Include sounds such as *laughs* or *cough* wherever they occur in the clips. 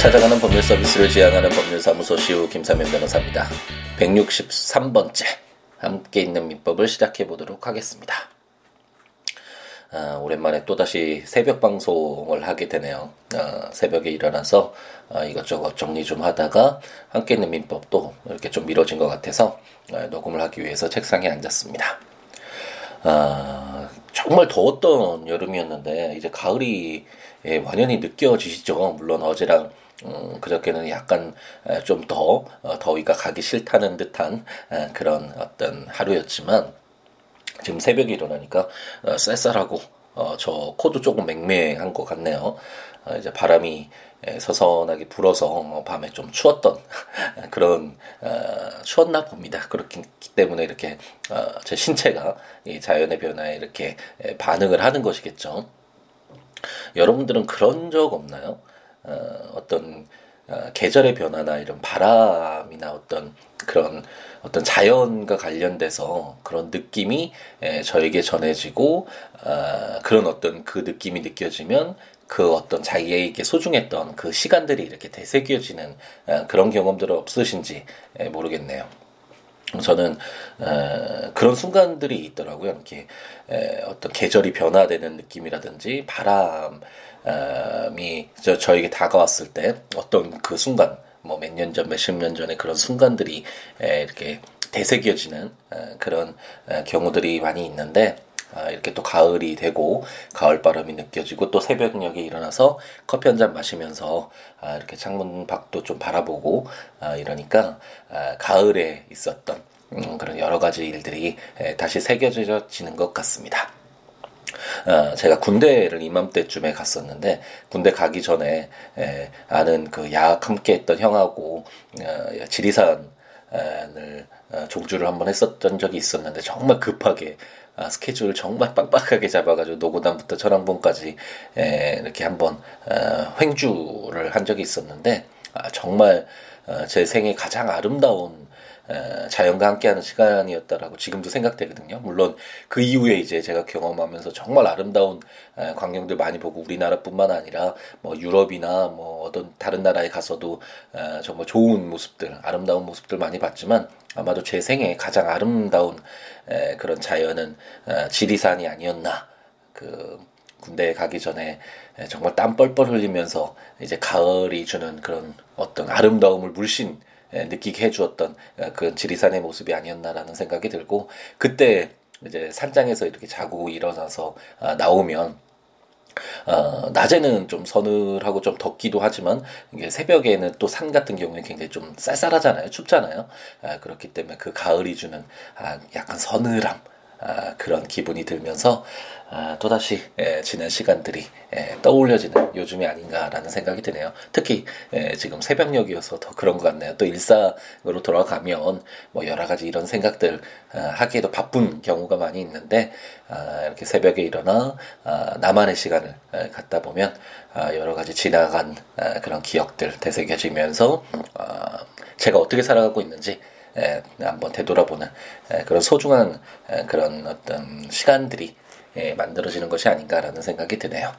찾아가는 법률 서비스를 지향하는 법률사무소 시우 김사면 변호사입니다. 163번째 함께 있는 민법을 시작해 보도록 하겠습니다. 아, 오랜만에 또다시 새벽 방송을 하게 되네요. 아, 새벽에 일어나서 아, 이것저것 정리 좀 하다가 함께 있는 민법도 이렇게 좀 미뤄진 것 같아서 아, 녹음을 하기 위해서 책상에 앉았습니다. 아, 정말 더웠던 여름이었는데 이제 가을이 예, 완연히 느껴지시죠. 물론 어제랑 음, 그저께는 약간 좀더 어, 더위가 가기 싫다는 듯한 그런 어떤 하루였지만 지금 새벽에 일어나니까 어, 쌀쌀하고 어, 저 코도 조금 맹맹한 것 같네요. 어, 이제 바람이 서선하게 불어서 어, 밤에 좀 추웠던 *laughs* 그런 어, 추웠나 봅니다. 그렇기 때문에 이렇게 어, 제 신체가 이 자연의 변화에 이렇게 반응을 하는 것이겠죠. 여러분들은 그런 적 없나요? 어, 어떤 어, 계절의 변화나 이런 바람이나 어떤 그런 어떤 자연과 관련돼서 그런 느낌이 에, 저에게 전해지고 어, 그런 어떤 그 느낌이 느껴지면 그 어떤 자기에게 소중했던 그 시간들이 이렇게 되새겨지는 어, 그런 경험들은 없으신지 에, 모르겠네요. 저는 에, 그런 순간들이 있더라고요. 이렇게 에, 어떤 계절이 변화되는 느낌이라든지 바람 이 저, 저에게 다가왔을 때 어떤 그 순간 뭐 몇 년 전, 몇십 년 전에 그런 순간들이 에, 이렇게 되새겨지는 에, 그런 에, 경우들이 많이 있는데 아, 이렇게 또 가을이 되고 가을 바람이 느껴지고 또 새벽녘에 일어나서 커피 한 잔 마시면서 아, 이렇게 창문 밖도 좀 바라보고 아, 이러니까 아, 가을에 있었던 음, 그런 여러 가지 일들이 에, 다시 새겨지는 것 같습니다. 어, 제가 군대를 이맘때쯤에 갔었는데 군대 가기 전에 에, 아는 그 야학 함께 했던 형하고 어, 지리산을 어, 종주를 한번 했었던 적이 있었는데 정말 급하게 아, 스케줄을 정말 *laughs* 빡빡하게 잡아가지고 노고단부터 천왕봉까지 에, 이렇게 한번 어, 횡주를 한 적이 있었는데 아, 정말 어, 제 생애 가장 아름다운 자연과 함께하는 시간이었다라고 지금도 생각되거든요. 물론 그 이후에 이제 제가 경험하면서 정말 아름다운 광경들 많이 보고 우리나라뿐만 아니라 뭐 유럽이나 뭐 어떤 다른 나라에 가서도 정말 좋은 모습들, 아름다운 모습들 많이 봤지만 아마도 제 생에 가장 아름다운 그런 자연은 어, 지리산이 아니었나. 그 군대에 가기 전에 정말 땀 뻘뻘 흘리면서 이제 가을이 주는 그런 어떤 아름다움을 물씬 예, 느끼게 해주었던 어, 그 지리산의 모습이 아니었나라는 생각이 들고 그때 이제 산장에서 이렇게 자고 일어나서 아, 나오면 어, 낮에는 좀 서늘하고 좀 덥기도 하지만 이게 새벽에는 또 산 같은 경우에 굉장히 좀 쌀쌀하잖아요, 춥잖아요. 아, 그렇기 때문에 그 가을이 주는 아, 약간 서늘함 아, 그런 기분이 들면서 아, 또다시 예, 지난 시간들이 예, 떠올려지는 요즘이 아닌가라는 생각이 드네요. 특히 예, 지금 새벽녘이어서 더 그런 것 같네요. 또 일상으로 돌아가면 뭐 여러 가지 이런 생각들 아, 하기에도 바쁜 경우가 많이 있는데 아, 이렇게 새벽에 일어나 아, 나만의 시간을 아, 갖다 보면 아, 여러 가지 지나간 아, 그런 기억들 되새겨지면서 아, 제가 어떻게 살아가고 있는지 에, 한번 되돌아보는 에, 그런 소중한 에, 그런 어떤 시간들이 에, 만들어지는 것이 아닌가라는 생각이 드네요.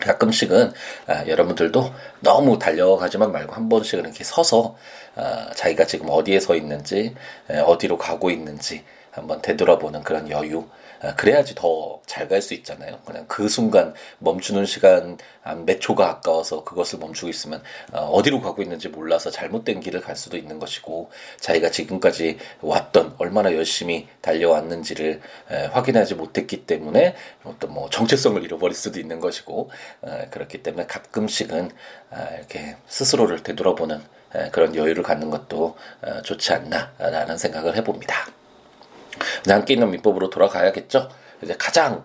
가끔씩은 아, 여러분들도 너무 달려가지만 말고 한 번씩은 이렇게 서서 아, 자기가 지금 어디에 서 있는지 에, 어디로 가고 있는지 한번 되돌아보는 그런 여유 아, 그래야지 더 잘 갈 수 있잖아요. 그냥 그 순간 멈추는 시간 몇 초가 아까워서 그것을 멈추고 있으면 어, 어디로 가고 있는지 몰라서 잘못된 길을 갈 수도 있는 것이고 자기가 지금까지 왔던 얼마나 열심히 달려왔는지를 확인하지 못했기 때문에 어떤 뭐 정체성을 잃어버릴 수도 있는 것이고 어, 그렇기 때문에 가끔씩은 아, 이렇게 스스로를 되돌아보는 그런 여유를 갖는 것도 어, 좋지 않나라는 생각을 해봅니다. 함께 있는 민법으로 돌아가야겠죠. 이제 가장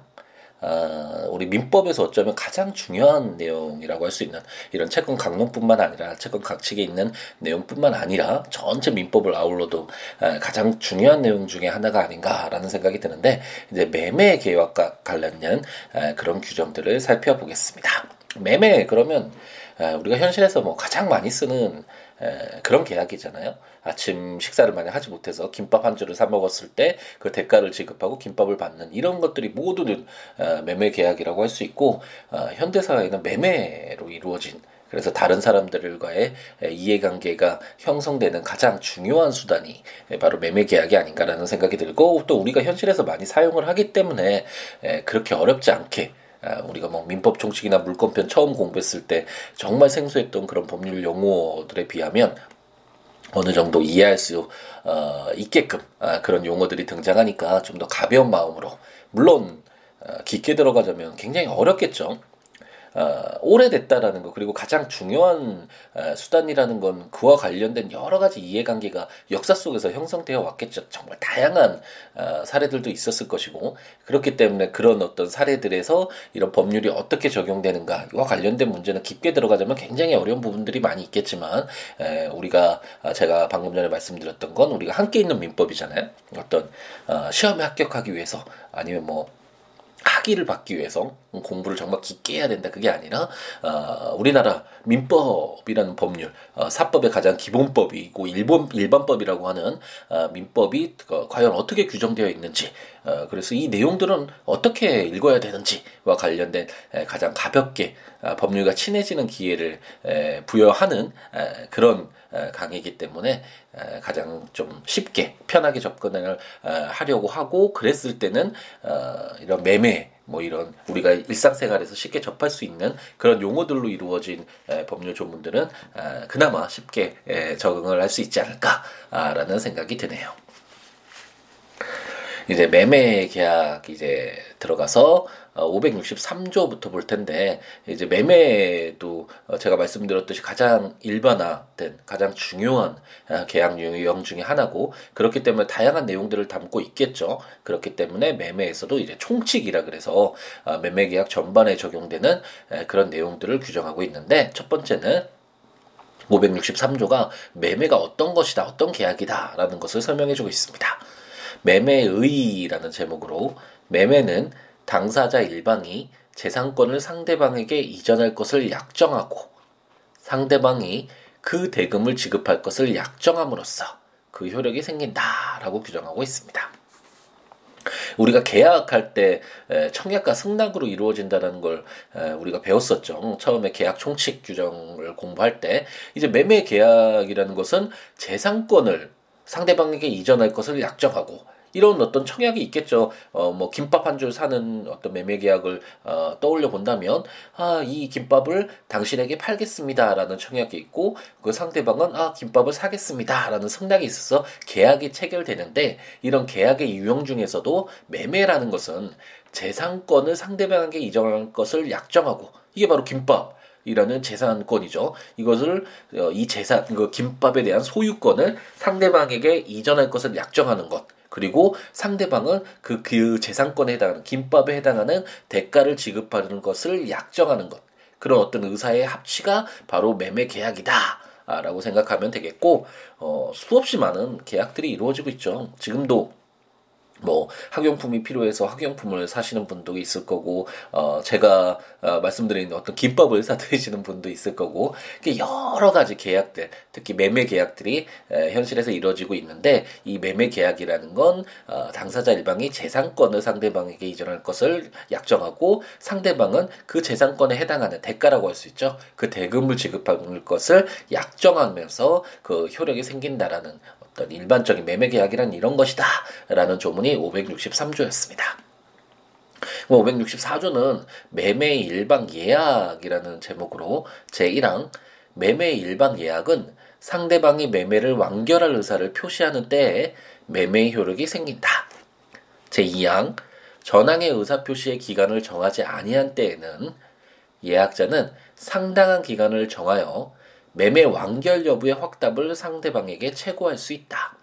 어, 우리 민법에서 어쩌면 가장 중요한 내용이라고 할 수 있는 이런 채권 강론뿐만 아니라 채권 각칙에 있는 내용뿐만 아니라 전체 민법을 아울러도 어, 가장 중요한 내용 중에 하나가 아닌가라는 생각이 드는데 이제 매매 계약과 관련된 어, 그런 규정들을 살펴보겠습니다. 매매 그러면 어, 우리가 현실에서 뭐 가장 많이 쓰는 에, 그런 계약이잖아요. 아침 식사를 만약 하지 못해서 김밥 한 줄을 사 먹었을 때 그 대가를 지급하고 김밥을 받는 이런 것들이 모두는 어, 매매 계약이라고 할 수 있고 어, 현대 사회는 매매로 이루어진 그래서 다른 사람들과의 이해관계가 형성되는 가장 중요한 수단이 바로 매매 계약이 아닌가라는 생각이 들고 또 우리가 현실에서 많이 사용을 하기 때문에 그렇게 어렵지 않게 아, 우리가 뭐 민법 총칙이나 물권편 처음 공부했을 때 정말 생소했던 그런 법률 용어들에 비하면 어느 정도 이해할 수 어, 있게끔 아, 그런 용어들이 등장하니까 좀 더 가벼운 마음으로 물론 어, 깊게 들어가자면 굉장히 어렵겠죠. 어, 오래됐다라는 거 그리고 가장 중요한 어, 수단이라는 건 그와 관련된 여러 가지 이해관계가 역사 속에서 형성되어 왔겠죠. 정말 다양한 어, 사례들도 있었을 것이고 그렇기 때문에 그런 어떤 사례들에서 이런 법률이 어떻게 적용되는가와 관련된 문제는 깊게 들어가자면 굉장히 어려운 부분들이 많이 있겠지만 에, 우리가 아, 제가 방금 전에 말씀드렸던 건 우리가 함께 있는 민법이잖아요. 어떤 어, 시험에 합격하기 위해서 아니면 뭐 학위를 받기 위해서 공부를 정말 깊게 해야 된다. 그게 아니라 어, 우리나라 민법이라는 법률 어, 사법의 가장 기본법이고 일본 일반법이라고 하는 어, 민법이 어, 과연 어떻게 규정되어 있는지 어, 그래서 이 내용들은 어떻게 읽어야 되는지와 관련된 에, 가장 가볍게 어, 법률과 친해지는 기회를 에, 부여하는 에, 그런 강의이기 때문에 가장 좀 쉽게 편하게 접근을 하려고 하고 그랬을 때는 어, 이런 매매 뭐 이런 우리가 일상생활에서 쉽게 접할 수 있는 그런 용어들로 이루어진 법률 조문들은 그나마 쉽게 적응을 할 수 있지 않을까라는 생각이 드네요. 이제 매매 계약 이제 들어가서 563조부터 어, 볼 텐데 이제 매매도 어, 제가 말씀드렸듯이 가장 일반화된 가장 중요한 어, 계약 유형 중의 하나고 그렇기 때문에 다양한 내용들을 담고 있겠죠. 그렇기 때문에 매매에서도 이제 총칙이라 그래서 매매 계약 전반에 적용되는 그런 내용들을 규정하고 있는데 첫 번째는 563조가 매매가 어떤 것이다, 어떤 계약이다라는 것을 설명해주고 있습니다. 매매의라는 제목으로 매매는 당사자 일방이 재산권을 상대방에게 이전할 것을 약정하고 상대방이 그 대금을 지급할 것을 약정함으로써 그 효력이 생긴다라고 규정하고 있습니다. 우리가 계약할 때 청약과 승낙으로 이루어진다는 걸 우리가 배웠었죠. 처음에 계약 총칙 규정을 공부할 때 이제 매매 계약이라는 것은 재산권을 상대방에게 이전할 것을 약정하고 이런 어떤 청약이 있겠죠. 어, 뭐 김밥 한 줄 사는 어떤 매매 계약을 어, 떠올려 본다면 아, 이 김밥을 당신에게 팔겠습니다라는 청약이 있고 그 상대방은 아, 김밥을 사겠습니다라는 승낙이 있어서 계약이 체결되는데 이런 계약의 유형 중에서도 매매라는 것은 재산권을 상대방에게 이전할 것을 약정하고 이게 바로 김밥 이라는 재산권이죠. 이것을 어, 이 재산 그 김밥에 대한 소유권을 상대방에게 이전할 것을 약정하는 것. 그리고 상대방은 그, 그 재산권에 해당하는 김밥에 해당하는 대가를 지급하는 것을 약정하는 것. 그런 어떤 의사의 합치가 바로 매매 계약이다. 라고 생각하면 되겠고, 어, 수없이 많은 계약들이 이루어지고 있죠. 지금도 뭐 학용품이 필요해서 학용품을 사시는 분도 있을 거고 어 제가 어, 말씀드린 어떤 김밥을 사드시는 분도 있을 거고 여러 가지 계약들 특히 매매 계약들이 에, 현실에서 이루어지고 있는데 이 매매 계약이라는 건 어, 당사자 일방이 재산권을 상대방에게 이전할 것을 약정하고 상대방은 그 재산권에 해당하는 대가라고 할 수 있죠. 그 대금을 지급할 것을 약정하면서 그 효력이 생긴다라는 어떤 일반적인 매매 계약이란 이런 것이다. 라는 조문이 563조였습니다. 564조는 매매 일방 예약이라는 제목으로 제1항 매매 일방 예약은 상대방이 매매를 완결할 의사를 표시하는 때에 매매 효력이 생긴다. 제2항 전항의 의사 표시의 기간을 정하지 아니한 때에는 예약자는 상당한 기간을 정하여 매매 완결 여부의 확답을 상대방에게 체고할 수 있다.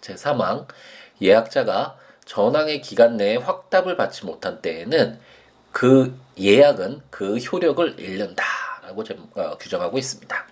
제3항 예약자가 전항의 기간 내에 확답을 받지 못한 때에는 그 예약은 그 효력을 잃는다라고 어, 규정하고 있습니다.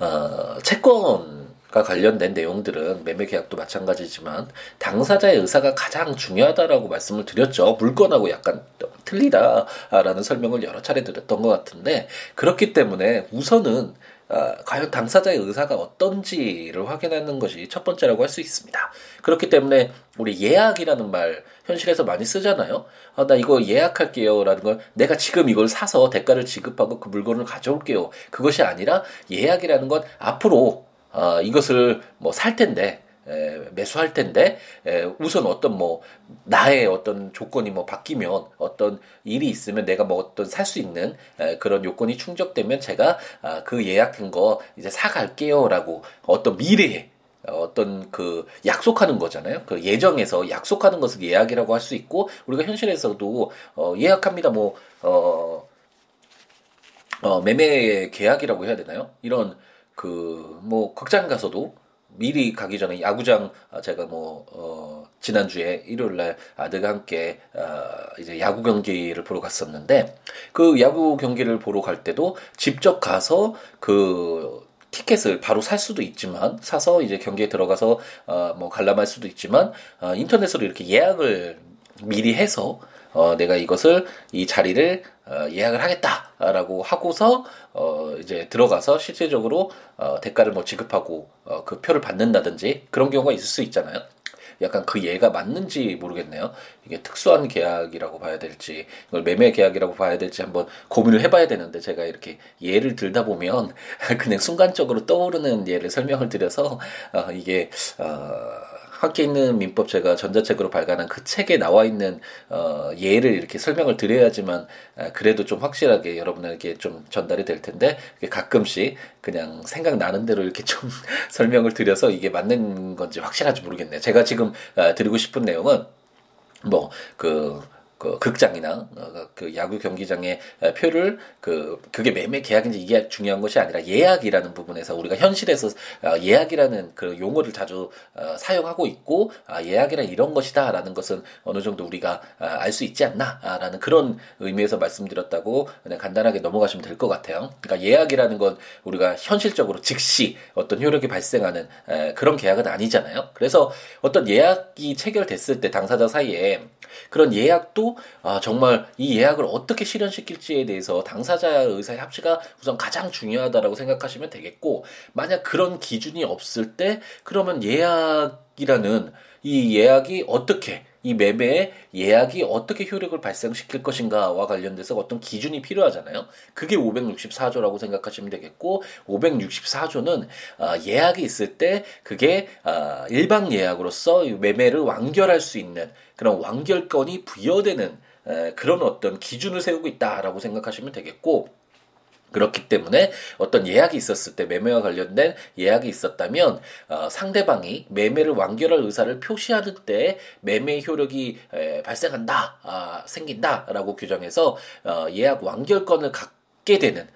어, 채권 가 관련된 내용들은 매매 계약도 마찬가지지만 당사자의 의사가 가장 중요하다라고 말씀을 드렸죠. 물건하고 약간 틀리다라는 설명을 여러 차례 드렸던 것 같은데 그렇기 때문에 우선은 어, 과연 당사자의 의사가 어떤지를 확인하는 것이 첫 번째라고 할 수 있습니다. 그렇기 때문에 우리 예약이라는 말 현실에서 많이 쓰잖아요. 아, 나 이거 예약할게요라는 건 내가 지금 이걸 사서 대가를 지급하고 그 물건을 가져올게요. 그것이 아니라 예약이라는 건 앞으로 어, 이것을 뭐 살 텐데 에, 매수할 텐데 에, 우선 어떤 뭐 나의 어떤 조건이 뭐 바뀌면 어떤 일이 있으면 내가 뭐 어떤 살 수 있는 에, 그런 요건이 충족되면 제가 아, 그 예약한 거 이제 사갈게요라고 어떤 미래에 어떤 그 약속하는 거잖아요. 그 예정에서 약속하는 것을 예약이라고 할 수 있고 우리가 현실에서도 어 예약합니다. 뭐 어, 어 매매 계약이라고 해야 되나요? 이런 그 뭐 극장 가서도 미리 가기 전에 야구장 아, 제가 뭐 어, 지난주에 일요일 날 아들과 함께 어, 이제 야구 경기를 보러 갔었는데 그 야구 경기를 보러 갈 때도 직접 가서 그 티켓을 바로 살 수도 있지만 사서 이제 경기에 들어가서 어, 뭐 관람할 수도 있지만 어, 인터넷으로 이렇게 예약을 미리 해서 어, 내가 이것을 이 자리를 어, 예약을 하겠다라고 하고서 어, 이제 들어가서 실제적으로 어, 대가를 뭐 지급하고 어, 그 표를 받는다든지 그런 경우가 있을 수 있잖아요. 약간 그 예가 맞는지 모르겠네요. 이게 특수한 계약이라고 봐야 될지 이걸 매매 계약이라고 봐야 될지 한번 고민을 해봐야 되는데 제가 이렇게 예를 들다 보면 *laughs* 그냥 순간적으로 떠오르는 예를 설명을 드려서 어, 이게 어, 함께 있는 민법 제가 전자책으로 발간한 그 책에 나와 있는 어, 예를 이렇게 설명을 드려야지만 아, 그래도 좀 확실하게 여러분에게 좀 전달이 될 텐데 가끔씩 그냥 생각나는 대로 이렇게 좀 *laughs* 설명을 드려서 이게 맞는 건지 확실한지 모르겠네요. 제가 지금 아, 드리고 싶은 내용은 뭐그 그 극장이나 어, 그 야구 경기장의 표를 그 그게 매매 계약인지 이게 중요한 것이 아니라 예약이라는 부분에서 우리가 현실에서 어, 예약이라는 그 용어를 자주 어, 사용하고 있고 아, 예약이란 이런 것이다라는 것은 어느 정도 우리가 아, 알수 있지 않나라는 그런 의미에서 말씀드렸다고 그냥 간단하게 넘어가시면 될 것 같아요. 그러니까 예약이라는 건 우리가 현실적으로 즉시 어떤 효력이 발생하는 그런 계약은 아니잖아요. 그래서 어떤 예약이 체결됐을 때 당사자 사이에 그런 예약도 아, 정말 이 예약을 어떻게 실현시킬지에 대해서 당사자의 의사의 합치가 우선 가장 중요하다라고 생각하시면 되겠고 만약 그런 기준이 없을 때 그러면 예약이라는 이 예약이 어떻게 이 매매의 예약이 어떻게 효력을 발생시킬 것인가와 관련돼서 어떤 기준이 필요하잖아요. 그게 564조라고 생각하시면 되겠고 564조는 아, 예약이 있을 때 그게 아, 일방 예약으로서 매매를 완결할 수 있는 그런 완결권이 부여되는 그런 어떤 기준을 세우고 있다라고 생각하시면 되겠고 그렇기 때문에 어떤 예약이 있었을 때 매매와 관련된 예약이 있었다면 어, 상대방이 매매를 완결할 의사를 표시하는 때 매매 효력이 에, 발생한다 아, 생긴다라고 규정해서 어, 예약 완결권을 갖게 되는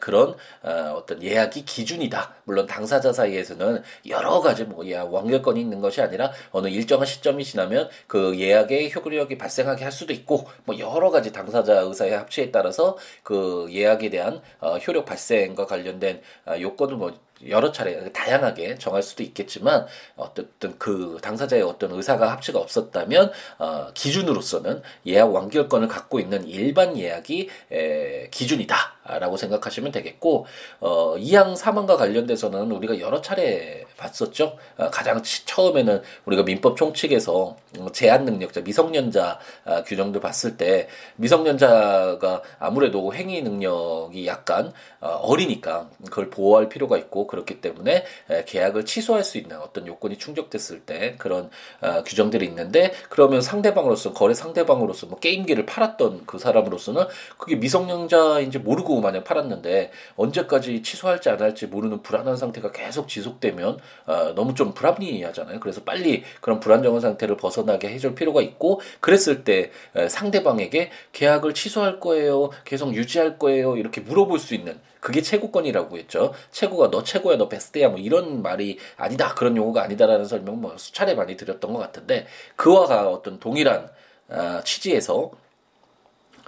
그런 어, 어떤 예약이 기준이다. 물론 당사자 사이에서는 여러 가지 뭐 예약 완결권이 있는 것이 아니라 어느 일정한 시점이 지나면 그 예약의 효력이 발생하게 할 수도 있고 뭐 여러 가지 당사자 의사의 합치에 따라서 그 예약에 대한 어, 효력 발생과 관련된 어, 요건을 뭐 여러 차례 다양하게 정할 수도 있겠지만 어쨌든 그 당사자의 어떤 의사가 합치가 없었다면 어, 기준으로서는 예약 완결권을 갖고 있는 일반 예약이 에, 기준이다라고 생각하시면 되겠고 어, 이양 사망과 관련돼서는 우리가 여러 차례 봤었죠. 어, 가장 처음에는 우리가 민법 총칙에서 제한 능력자 미성년자 어, 규정도 봤을 때 미성년자가 아무래도 행위 능력이 약간 어, 어리니까 그걸 보호할 필요가 있고 그렇기 때문에 계약을 취소할 수 있는 어떤 요건이 충족됐을 때 그런 어, 규정들이 있는데 그러면 상대방으로서 거래 상대방으로서 뭐 게임기를 팔았던 그 사람으로서는 그게 미성년자인지 모르고 만약 팔았는데 언제까지 취소할지 안 할지 모르는 불안한 상태가 계속 지속되면 어, 너무 좀 불합리하잖아요. 그래서 빨리 그런 불안정한 상태를 벗어나게 해줄 필요가 있고 그랬을 때 상대방에게 계약을 취소할 거예요, 계속 유지할 거예요 이렇게 물어볼 수 있는 그게 최고권이라고 했죠. 최고가 너 최고야, 너 베스트야, 뭐 이런 말이 아니다. 그런 용어가 아니다라는 설명 뭐 수차례 많이 드렸던 것 같은데 그와 가 어떤 동일한 아, 취지에서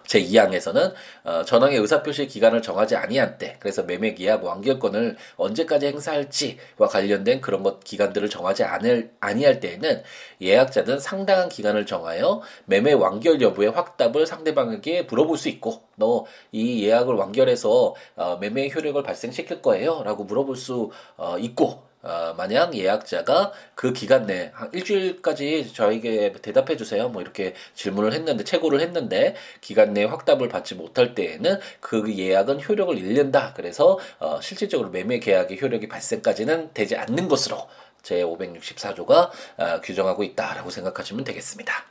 제2항에서는 어, 전항의 의사표시 기간을 정하지 아니한 때 그래서 매매 계약 완결권을 언제까지 행사할지와 관련된 그런 것 기간들을 정하지 않을 아니할 때에는 예약자는 상당한 기간을 정하여 매매 완결 여부의 확답을 상대방에게 물어볼 수 있고 너 이 예약을 완결해서 어, 매매 효력을 발생시킬 거예요라고 물어볼 수 어, 있고 어, 만약 예약자가 그 기간 내에 한 일주일까지 저에게 대답해 주세요. 뭐 이렇게 질문을 했는데 최고를 했는데 기간 내에 확답을 받지 못할 때에는 그 예약은 효력을 잃는다. 그래서 어, 실질적으로 매매 계약의 효력이 발생까지는 되지 않는 것으로 제 564조가 어, 규정하고 있다라고 생각하시면 되겠습니다.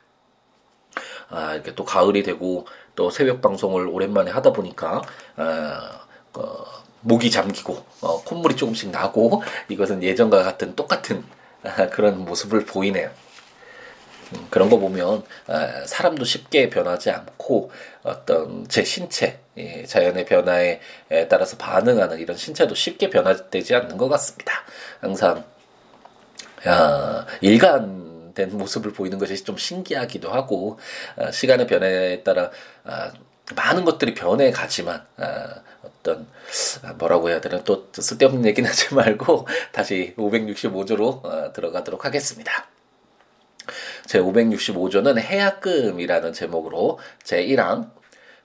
아, 이렇게 또 가을이 되고 또 새벽 방송을 오랜만에 하다 보니까 어, 어, 목이 잠기고 어, 콧물이 조금씩 나고 이것은 예전과 같은 똑같은 아, 그런 모습을 보이네요. 음, 그런 거 보면 아, 사람도 쉽게 변하지 않고 어떤 제 신체 예, 자연의 변화에 따라서 반응하는 이런 신체도 쉽게 변화되지 않는 것 같습니다. 항상 야, 일관 된 모습을 보이는 것이 좀 신기하기도 하고 아, 시간의 변화에 따라 아, 많은 것들이 변해 가지만 아, 어떤 아, 뭐라고 해야 되나 또 쓸데없는 얘기는 하지 *laughs* 말고 다시 565조로 어, 들어가도록 하겠습니다. 제 565조는 해약금이라는 제목으로 제 1항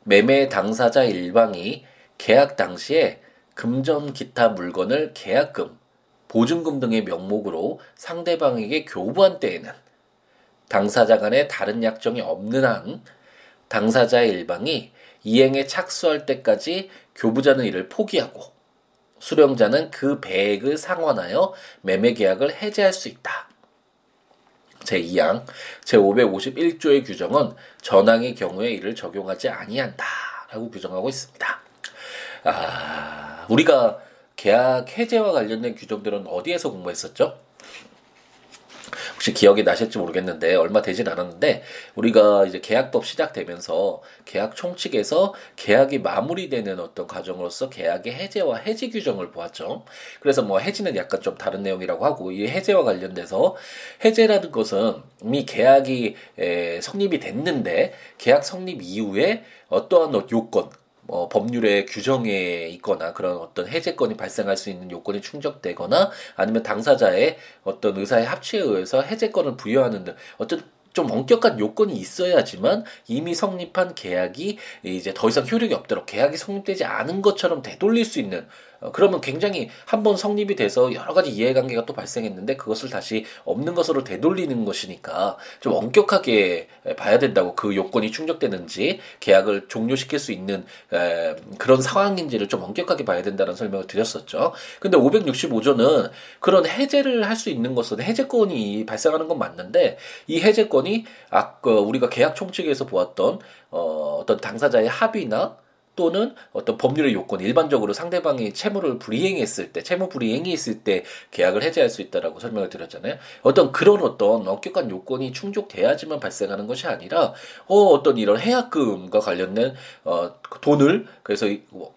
매매 당사자 일방이 계약 당시에 금전 기타 물건을 계약금, 보증금 등의 명목으로 상대방에게 교부한 때에는 당사자 간에 다른 약정이 없는 한 당사자의 일방이 이행에 착수할 때까지 교부자는 이를 포기하고 수령자는 그 배액을 상환하여 매매 계약을 해제할 수 있다. 제2항 제551조의 규정은 전항의 경우에 이를 적용하지 아니한다 라고 규정하고 있습니다. 아, 우리가 계약 해제와 관련된 규정들은 어디에서 공부했었죠? 혹시 기억이 나실지 모르겠는데 얼마 되진 않았는데 우리가 이제 계약법 시작되면서 계약 총칙에서 계약이 마무리되는 어떤 과정으로서 계약의 해제와 해지 규정을 보았죠. 그래서 뭐 해지는 약간 좀 다른 내용이라고 하고 이 해제와 관련돼서 해제라는 것은 이미 계약이 에, 성립이 됐는데 계약 성립 이후에 어떠한 요건 어, 법률의 규정에 있거나 그런 어떤 해제권이 발생할 수 있는 요건이 충족되거나 아니면 당사자의 어떤 의사의 합치에 의해서 해제권을 부여하는 등 어떤 좀 엄격한 요건이 있어야지만 이미 성립한 계약이 이제 더 이상 효력이 없도록 계약이 성립되지 않은 것처럼 되돌릴 수 있는 어, 그러면 굉장히 한 번 성립이 돼서 여러 가지 이해관계가 또 발생했는데 그것을 다시 없는 것으로 되돌리는 것이니까 좀 엄격하게 봐야 된다고 그 요건이 충족되는지 계약을 종료시킬 수 있는 에, 그런 상황인지를 좀 엄격하게 봐야 된다는 설명을 드렸었죠. 근데 565조는 그런 해제를 할 수 있는 것은 해제권이 발생하는 건 맞는데 이 해제권이 아까 우리가 계약 총칙에서 보았던 어, 어떤 당사자의 합의나 또는 어떤 법률의 요건 일반적으로 상대방이 채무를 불이행했을 때 채무 불이행이 있을 때 계약을 해제할 수 있다라고 설명을 드렸잖아요. 어떤 그런 어떤 엄격한 요건이 충족돼야지만 발생하는 것이 아니라 어 어떤 이런 해약금과 관련된 어 돈을 그래서 뭐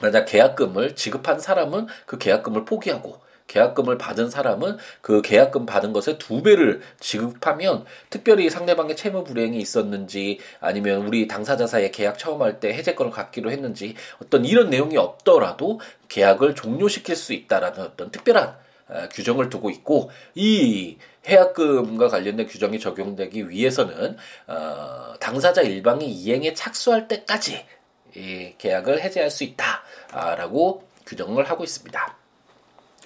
만약 계약금을 지급한 사람은 그 계약금을 포기하고 계약금을 받은 사람은 그 계약금 받은 것의 두 배를 지급하면 특별히 상대방의 채무 불이행이 있었는지 아니면 우리 당사자 사이에 계약 처음 할 때 해제권을 갖기로 했는지 어떤 이런 내용이 없더라도 계약을 종료시킬 수 있다라는 어떤 특별한 규정을 두고 있고 이 해약금과 관련된 규정이 적용되기 위해서는 어, 당사자 일방이 이행에 착수할 때까지 이 계약을 해제할 수 있다라고 규정을 하고 있습니다.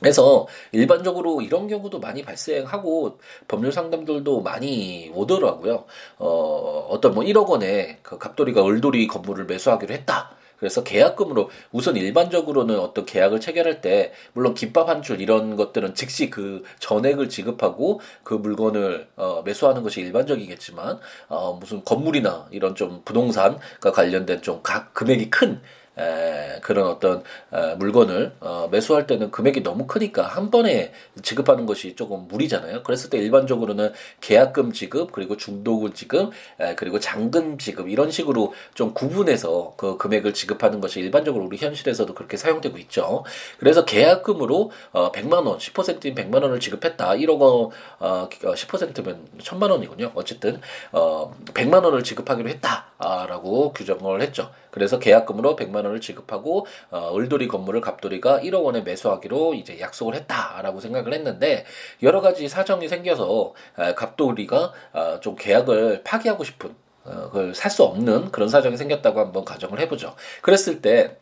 그래서 일반적으로 이런 경우도 많이 발생하고 법률 상담들도 많이 오더라고요. 어, 어떤 뭐 1억 원에 그 갑돌이가 을돌이 건물을 매수하기로 했다. 그래서 계약금으로 우선 일반적으로는 어떤 계약을 체결할 때 물론 김밥 한 줄 이런 것들은 즉시 그 전액을 지급하고 그 물건을 어, 매수하는 것이 일반적이겠지만 어, 무슨 건물이나 이런 좀 부동산과 관련된 좀 각 금액이 큰 에, 그런 어떤 에, 물건을 어, 매수할 때는 금액이 너무 크니까 한 번에 지급하는 것이 조금 무리잖아요. 그랬을 때 일반적으로는 계약금 지급 그리고 중도금 지급 에, 그리고 잔금 지급 이런 식으로 좀 구분해서 그 금액을 지급하는 것이 일반적으로 우리 현실에서도 그렇게 사용되고 있죠. 그래서 계약금으로 어, 100만 원, 10%인 100만 원을 지급했다. 1억 원, 어, 10%면 1000만 원이군요. 어쨌든 어, 100만 원을 지급하기로 했다. 있다라고 규정을 했죠. 그래서 계약금으로 100만 원을 지급하고 어, 을돌이 건물을 갑돌이가 1억 원에 매수하기로 이제 약속을 했다라고 생각을 했는데 여러 가지 사정이 생겨서 에, 갑돌이가 어, 좀 계약을 파기하고 싶은 어, 그걸 살 수 없는 그런 사정이 생겼다고 한번 가정을 해보죠. 그랬을 때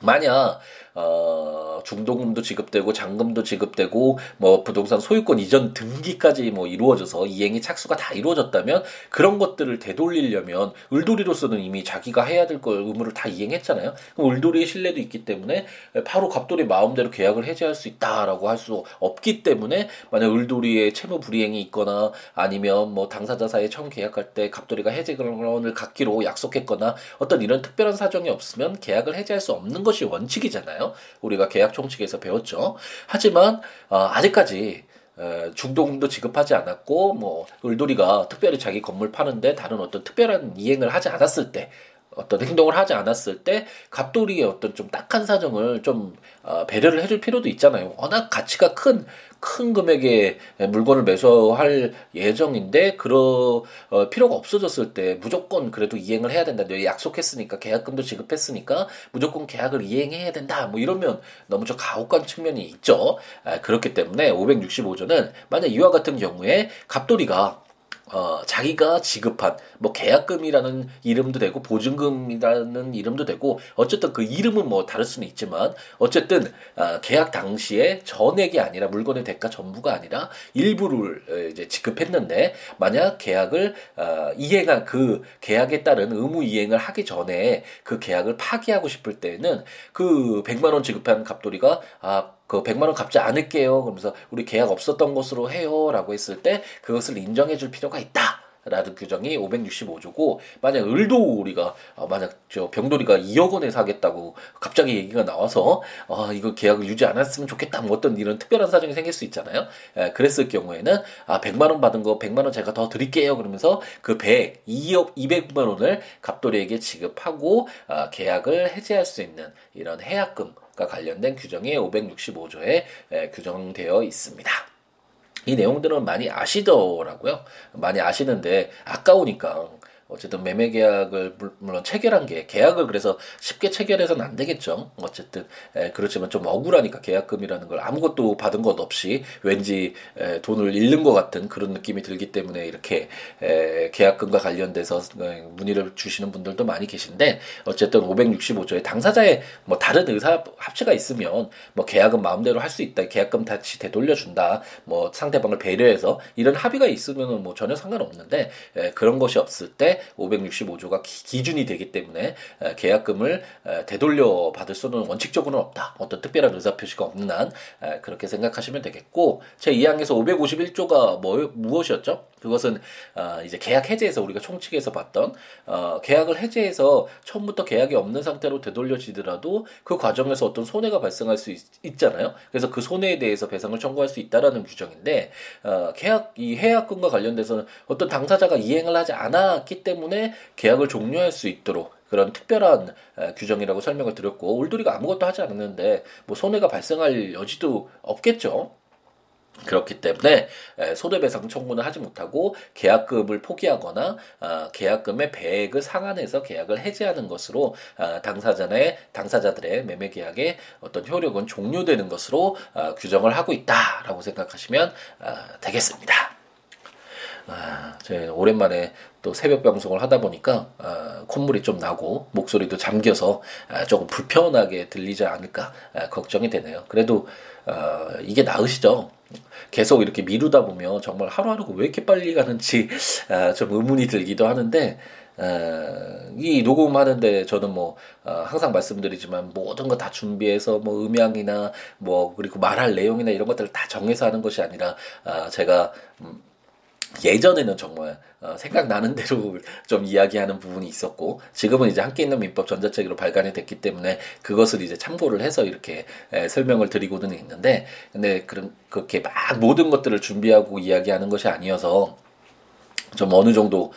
만약 어, 중도금도 지급되고 잔금도 지급되고 뭐 부동산 소유권 이전 등기까지 뭐 이루어져서 이행이 착수가 다 이루어졌다면 그런 것들을 되돌리려면 을돌이로서는 이미 자기가 해야 될 걸 의무를 다 이행했잖아요. 그럼 을돌이의 신뢰도 있기 때문에 바로 갑돌이 마음대로 계약을 해지할 수 있다라고 할 수 없기 때문에 만약 을돌이의 채무 불이행이 있거나 아니면 뭐 당사자 사이에 처음 계약할 때 갑돌이가 해지권을 갖기로 약속했거나 어떤 이런 특별한 사정이 없으면 계약을 해지할 수 없는 것이 원칙이잖아요. 있잖아요. 우리가 계약 총칙에서 배웠죠. 하지만 어, 아직까지 어, 중도금도 지급하지 않았고 뭐 을돌이가 특별히 자기 건물 파는데 다른 어떤 특별한 이행을 하지 않았을 때 어떤 행동을 하지 않았을 때 갑돌이의 어떤 좀 딱한 사정을 좀 어, 배려를 해줄 필요도 있잖아요. 워낙 가치가 큰 큰 금액의 물건을 매수할 예정인데 그런 어, 필요가 없어졌을 때 무조건 그래도 이행을 해야 된다. 너 약속했으니까 계약금도 지급했으니까 무조건 계약을 이행해야 된다. 뭐 이러면 너무 좀 가혹한 측면이 있죠. 아, 그렇기 때문에 565조는 만약 이와 같은 경우에 갑돌이가 어, 자기가 지급한 뭐 계약금이라는 이름도 되고 보증금이라는 이름도 되고 어쨌든 그 이름은 뭐 다를 수는 있지만 어쨌든 어, 계약 당시에 전액이 아니라 물건의 대가 전부가 아니라 일부를 어, 이제 지급했는데 만약 계약을 어, 이행한 그 계약에 따른 의무 이행을 하기 전에 그 계약을 파기하고 싶을 때는 그 100만 원 지급한 갑돌이가 아 그 100만 원 갚지 않을게요. 그러면서 우리 계약 없었던 것으로 해요라고 했을 때 그것을 인정해 줄 필요가 있다. 라는 규정이 565조고 만약 을도 우리가 어, 만약 저 병돌이가 2억 원에 사겠다고 갑자기 얘기가 나와서 아 이거 계약을 유지 안 했으면 좋겠다 뭐 어떤 이런 특별한 사정이 생길 수 있잖아요. 에, 그랬을 경우에는 아 100만 원 받은 거 100만 원 제가 더 드릴게요. 그러면서 그 100, 2억 200만 원을 갑돌이에게 지급하고 아, 계약을 해지할 수 있는 이런 해약금 과 관련된 규정이 565조에 규정되어 있습니다. 이 내용들은 많이 아시더라고요. 많이 아시는데 아까우니까 어쨌든 매매 계약을 물론 체결한 게 계약을 그래서 쉽게 체결해서는 안 되겠죠. 어쨌든 에, 그렇지만 좀 억울하니까 계약금이라는 걸 아무것도 받은 것 없이 왠지 에, 돈을 잃는 것 같은 그런 느낌이 들기 때문에 이렇게 에, 계약금과 관련돼서 어, 문의를 주시는 분들도 많이 계신데 어쨌든 565조에 당사자의 뭐 다른 의사 합치가 있으면 뭐 계약은 마음대로 할 수 있다. 계약금 다시 되돌려 준다. 뭐 상대방을 배려해서 이런 합의가 있으면은 뭐 전혀 상관없는데 에, 그런 것이 없을 때 565조가 기 준이 되기 때문에 계약금을 되돌려 받을 수는 원칙적으로는 없다. 어떤 특별한 의사 표시가 없는 한 그렇게 생각하시면 되겠고 제 2항에서 551조가 뭐 무엇이었죠? 그것은 어, 이제 계약 해제에서 우리가 총칙에서 봤던 어, 계약을 해제해서 처음부터 계약이 없는 상태로 되돌려지더라도 그 과정에서 어떤 손해가 발생할 수 있, 잖아요 그래서 그 손해에 대해서 배상을 청구할 수 있다라는 규정인데 어, 계약 이 해약금과 관련돼서는 어떤 당사자가 이행을 하지 않았기 때문에 계약을 종료할 수 있도록 그런 특별한 규정이라고 설명을 드렸고 올돌이가 아무것도 하지 않았는데 뭐 손해가 발생할 여지도 없겠죠. 그렇기 때문에 손해배상 청구는 하지 못하고 계약금을 포기하거나 아, 계약금의 배액을 상환해서 계약을 해지하는 것으로 아, 당사자의 당사자들의 매매 계약의 어떤 효력은 종료되는 것으로 아, 규정을 하고 있다라고 생각하시면 되겠습니다. 아, 제 오랜만에 또 새벽 방송을 하다 보니까 아, 콧물이 좀 나고 목소리도 잠겨서 아, 조금 불편하게 들리지 않을까 아, 걱정이 되네요. 그래도 아, 이게 나으시죠? 계속 이렇게 미루다 보면 정말 하루하루가 왜 이렇게 빨리 가는지 아, 좀 의문이 들기도 하는데 아, 이 녹음하는데 저는 뭐 아, 항상 말씀드리지만 모든 거 다 준비해서 뭐 음향이나 뭐 그리고 말할 내용이나 이런 것들을 다 정해서 하는 것이 아니라 아, 제가 음, 예전에는 정말 어, 생각나는 *laughs* 대로 좀 이야기하는 부분이 있었고 지금은 이제 함께 있는 민법 전자책으로 발간이 됐기 때문에 그것을 이제 참고를 해서 이렇게 에, 설명을 드리고는 있는데 근데 그런 그렇게 막 모든 것들을 준비하고 이야기하는 것이 아니어서 좀 어느 정도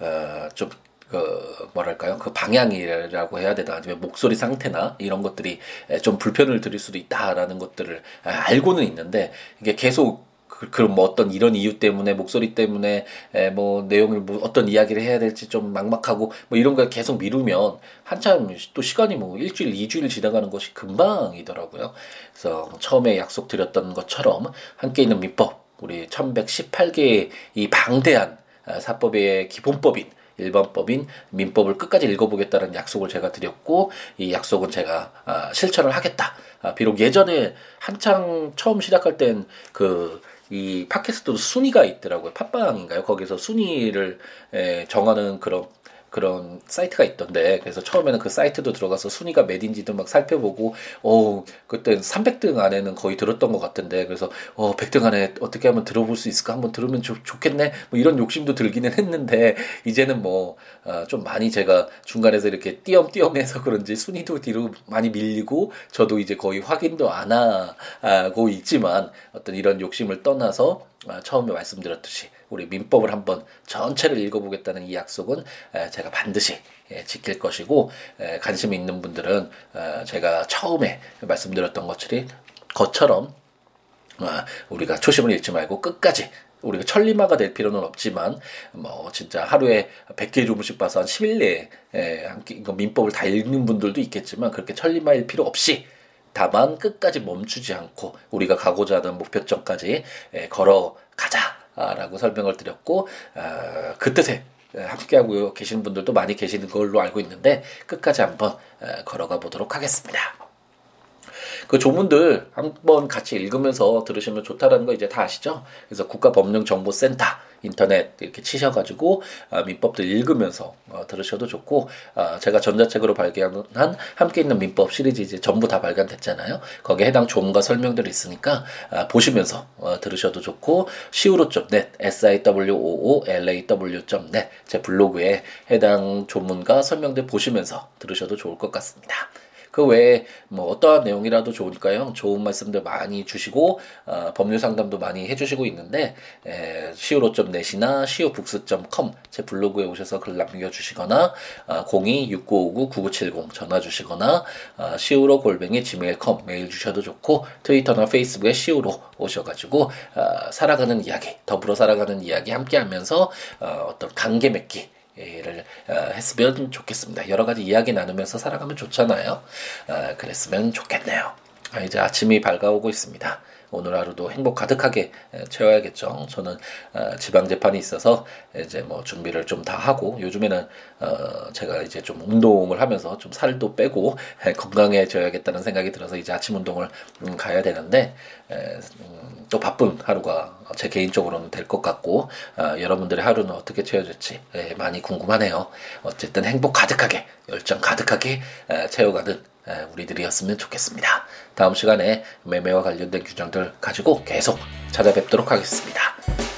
어좀 그 뭐랄까요? 그 방향이라고 해야 되나? 아니면 목소리 상태나 이런 것들이 좀 불편을 드릴 수도 있다라는 것들을 알고는 있는데 이게 계속 그, 그럼 뭐 어떤 이런 이유 때문에 목소리 때문에 에, 뭐 내용을 뭐 어떤 이야기를 해야 될지 좀 막막하고 뭐 이런 걸 계속 미루면 한참 또 시간이 뭐 일주일 이주일 지나가는 것이 금방이더라고요. 그래서 처음에 약속드렸던 것처럼 함께 있는 민법 우리 1118개의 이 방대한 아, 사법의 기본법인 일반법인 민법을 끝까지 읽어보겠다는 약속을 제가 드렸고 이 약속은 제가 아, 실천을 하겠다. 아, 비록 예전에 한창 처음 시작할 땐그 이 팟캐스트도 순위가 있더라고요. 팟빵인가요? 거기서 순위를 정하는 그런 그런 사이트가 있던데 그래서 처음에는 그 사이트도 들어가서 순위가 몇인지도 막 살펴보고 어 그때 300등 안에는 거의 들었던 것 같은데 그래서 어 100등 안에 어떻게 하면 들어볼 수 있을까? 한번 들으면 좋, 좋겠네? 뭐 이런 욕심도 들기는 했는데 이제는 뭐좀 어, 많이 제가 중간에서 이렇게 띄엄띄엄해서 *laughs* 그런지 순위도 뒤로 많이 밀리고 저도 이제 거의 확인도 안 하고 있지만 어떤 이런 욕심을 떠나서 아, 처음에 말씀드렸듯이 우리 민법을 한번 전체를 읽어보겠다는 이 약속은 제가 반드시 예, 지킬 것이고 관심 있는 분들은 어, 제가 처음에 말씀드렸던 것처럼 아, 우리가 초심을 잃지 말고 끝까지 우리가 천리마가 될 필요는 없지만 뭐 진짜 하루에 100개 조문씩 봐서 한 10일 내에 함께 민법을 다 읽는 분들도 있겠지만 그렇게 천리마일 필요 없이 다만 끝까지 멈추지 않고 우리가 가고자 하는 목표점까지 걸어가자 라고 설명을 드렸고 어, 그 뜻에 함께하고 계시는 분들도 많이 계시는 걸로 알고 있는데 끝까지 한번 걸어가 보도록 하겠습니다. 그 조문들 한번 같이 읽으면서 들으시면 좋다라는 거 이제 다 아시죠? 그래서 국가법령정보센터 인터넷 이렇게 치셔가지고 아, 민법들 읽으면서 어, 들으셔도 좋고 아, 제가 전자책으로 발견한 함께 있는 민법 시리즈 이제 전부 다 발간됐잖아요. 거기에 해당 조문과 설명들이 있으니까 아, 보시면서 어, 들으셔도 좋고 siwo.net s i w o o l a w.net 제 블로그에 해당 조문과 설명들 보시면서 들으셔도 좋을 것 같습니다. 그 외에 뭐 어떠한 내용이라도 좋으니까요. 좋은 말씀들 많이 주시고 어, 법률 상담도 많이 해주시고 있는데 시우로.net이나 시우북스.com 제 블로그에 오셔서 글 남겨주시거나 어, 026959-9970 전화 주시거나 어, 시우로 골뱅이 gmail.com 메일 주셔도 좋고 트위터나 페이스북에 시우로 오셔가지고 어, 살아가는 이야기 더불어 살아가는 이야기 함께하면서 어, 어떤 관계 맺기 를 어, 했으면 좋겠습니다. 여러 가지 이야기 나누면서 살아가면 좋잖아요. 어, 그랬으면 좋겠네요. 아, 이제 아침이 밝아오고 있습니다. 오늘 하루도 행복 가득하게 채워야겠죠. 저는 어, 지방 재판이 있어서 이제 뭐 준비를 좀 다 하고 요즘에는 어 제가 이제 좀 운동을 하면서 좀 살도 빼고 건강해져야겠다는 생각이 들어서 이제 아침 운동을 음 가야 되는데 음, 또 바쁜 하루가 제 개인적으로는 될 것 같고 어, 여러분들의 하루는 어떻게 채워질지 많이 궁금하네요. 어쨌든 행복 가득하게 열정 가득하게 채워가는 우리들이었으면 좋겠습니다. 다음 시간에 매매와 관련된 규정들 가지고 계속 찾아뵙도록 하겠습니다.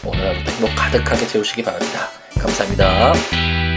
오늘 하루도 행복 가득하게 채우시기 바랍니다. 감사합니다.